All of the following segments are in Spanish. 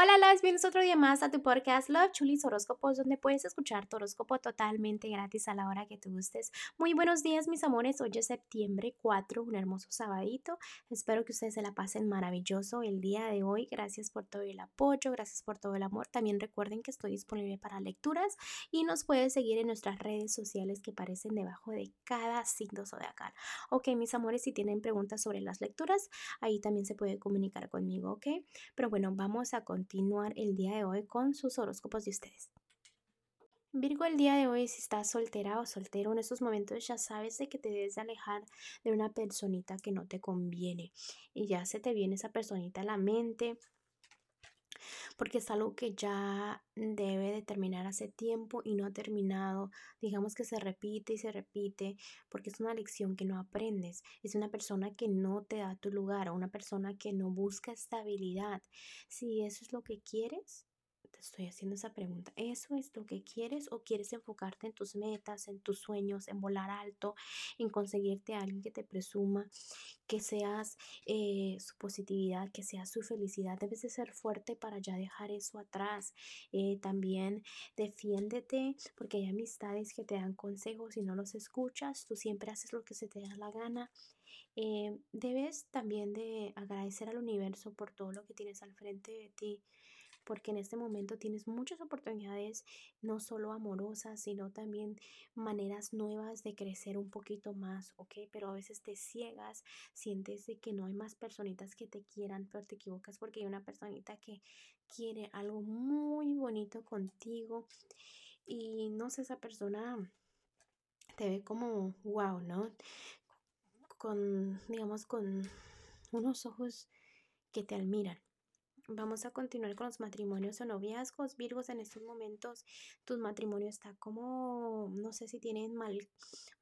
Hola, las bienvenidos otro día más a tu podcast Love Chulis Horóscopos, donde puedes escuchar tu horóscopo totalmente gratis a la hora que te gustes. Muy buenos días, mis amores. Hoy es septiembre 4, un hermoso sabadito. Espero que ustedes se la pasen maravilloso el día de hoy. Gracias por todo el apoyo, gracias por todo el amor. También recuerden que estoy disponible para lecturas y nos puedes seguir en nuestras redes sociales que aparecen debajo de cada signo zodiacal. Ok, mis amores, si tienen preguntas sobre las lecturas, ahí también se puede comunicar conmigo, ok. Pero bueno, vamos a continuar continuar el día de hoy con sus horóscopos de ustedes. Virgo, el día de hoy, si estás soltera o soltero en estos momentos, ya sabes de que te debes alejar de una personita que no te conviene. Y ya se te viene esa personita a la mente, porque es algo que ya debe de terminar hace tiempo y no ha terminado. Digamos que se repite y se repite porque es una lección que no aprendes. Es una persona que no te da tu lugar, una persona que no busca estabilidad. Si eso es lo que quieres, estoy haciendo esa pregunta. ¿Eso es lo que quieres o quieres enfocarte en tus metas, en tus sueños, en volar alto, en conseguirte a alguien que te presuma, que seas eh, su positividad, que sea su felicidad? Debes de ser fuerte para ya dejar eso atrás. Eh, también defiéndete porque hay amistades que te dan consejos y no los escuchas. Tú siempre haces lo que se te da la gana. Eh, debes también de agradecer al universo por todo lo que tienes al frente de ti porque en este momento tienes muchas oportunidades, no solo amorosas, sino también maneras nuevas de crecer un poquito más, ¿ok? Pero a veces te ciegas, sientes de que no hay más personitas que te quieran, pero te equivocas porque hay una personita que quiere algo muy bonito contigo y no sé, esa persona te ve como wow, ¿no? Con, digamos, con unos ojos que te admiran. Vamos a continuar con los matrimonios o noviazgos. Virgos, en estos momentos tu matrimonio está como, no sé si tienen mal,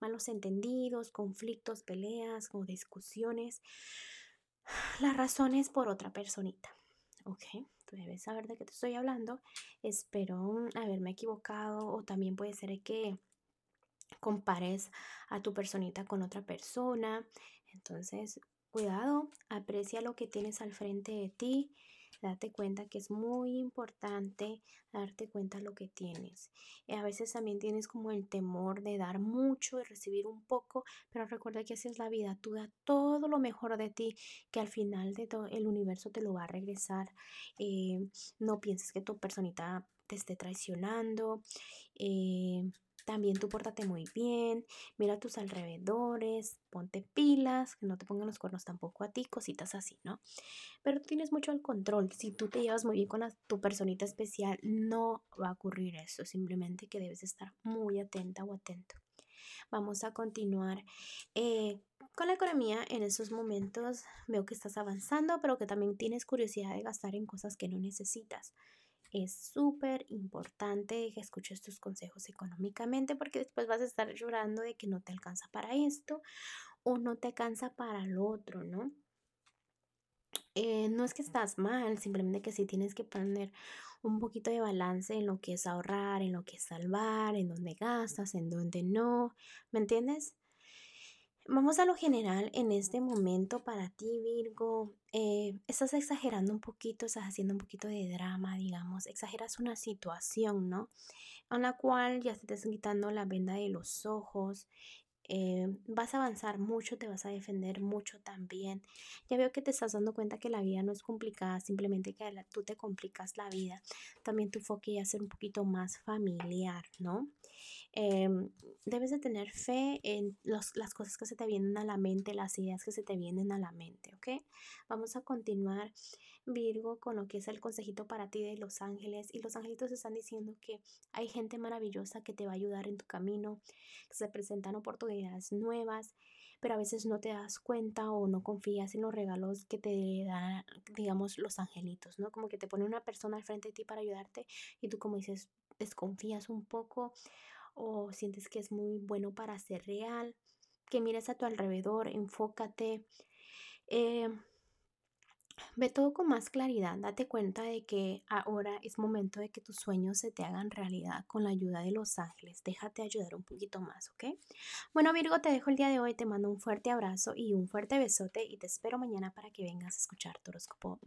malos entendidos, conflictos, peleas o discusiones. La razón es por otra personita. Ok, tú debes saber de qué te estoy hablando. Espero haberme equivocado o también puede ser que compares a tu personita con otra persona. Entonces, cuidado, aprecia lo que tienes al frente de ti date cuenta que es muy importante darte cuenta lo que tienes. a veces también tienes como el temor de dar mucho y recibir un poco, pero recuerda que así es la vida. Tú da todo lo mejor de ti, que al final de todo el universo te lo va a regresar. Eh, no pienses que tu personita te esté traicionando. Eh, también tú pórtate muy bien, mira tus alrededores, ponte pilas, que no te pongan los cuernos tampoco a ti, cositas así, ¿no? Pero tú tienes mucho el control. Si tú te llevas muy bien con tu personita especial, no va a ocurrir eso. Simplemente que debes estar muy atenta o atento. Vamos a continuar eh, con la economía. En esos momentos veo que estás avanzando, pero que también tienes curiosidad de gastar en cosas que no necesitas es súper importante que escuches tus consejos económicamente porque después vas a estar llorando de que no te alcanza para esto o no te alcanza para lo otro, ¿no? Eh, no es que estás mal, simplemente que sí tienes que poner un poquito de balance en lo que es ahorrar, en lo que es salvar, en dónde gastas, en dónde no, ¿me entiendes? Vamos a lo general en este momento para ti, Virgo. Eh, estás exagerando un poquito, estás haciendo un poquito de drama, digamos. Exageras una situación, ¿no? En la cual ya te estás quitando la venda de los ojos. Eh, vas a avanzar mucho, te vas a defender mucho también. Ya veo que te estás dando cuenta que la vida no es complicada, simplemente que tú te complicas la vida. También tu enfoque ya ser un poquito más familiar, ¿no? Em, debes de tener fe en las cosas que se te vienen a la mente, las ideas que se te vienen a la mente, Vamos a continuar, Virgo, con lo que es el consejito para ti de los ángeles. Y los angelitos están diciendo que hay gente maravillosa que te va a ayudar en tu camino, que se presentan oportunidades nuevas, pero a veces no te das cuenta o no confías en los regalos que te dan, digamos, los angelitos, ¿no? Como que te pone una persona al frente de ti para ayudarte y tú como dices, desconfías un poco o sientes que es muy bueno para ser real, que mires a tu alrededor, enfócate, eh, ve todo con más claridad, date cuenta de que ahora es momento de que tus sueños se te hagan realidad con la ayuda de los ángeles, déjate ayudar un poquito más, ¿ok? Bueno Virgo, te dejo el día de hoy, te mando un fuerte abrazo y un fuerte besote y te espero mañana para que vengas a escuchar tu horóscopo.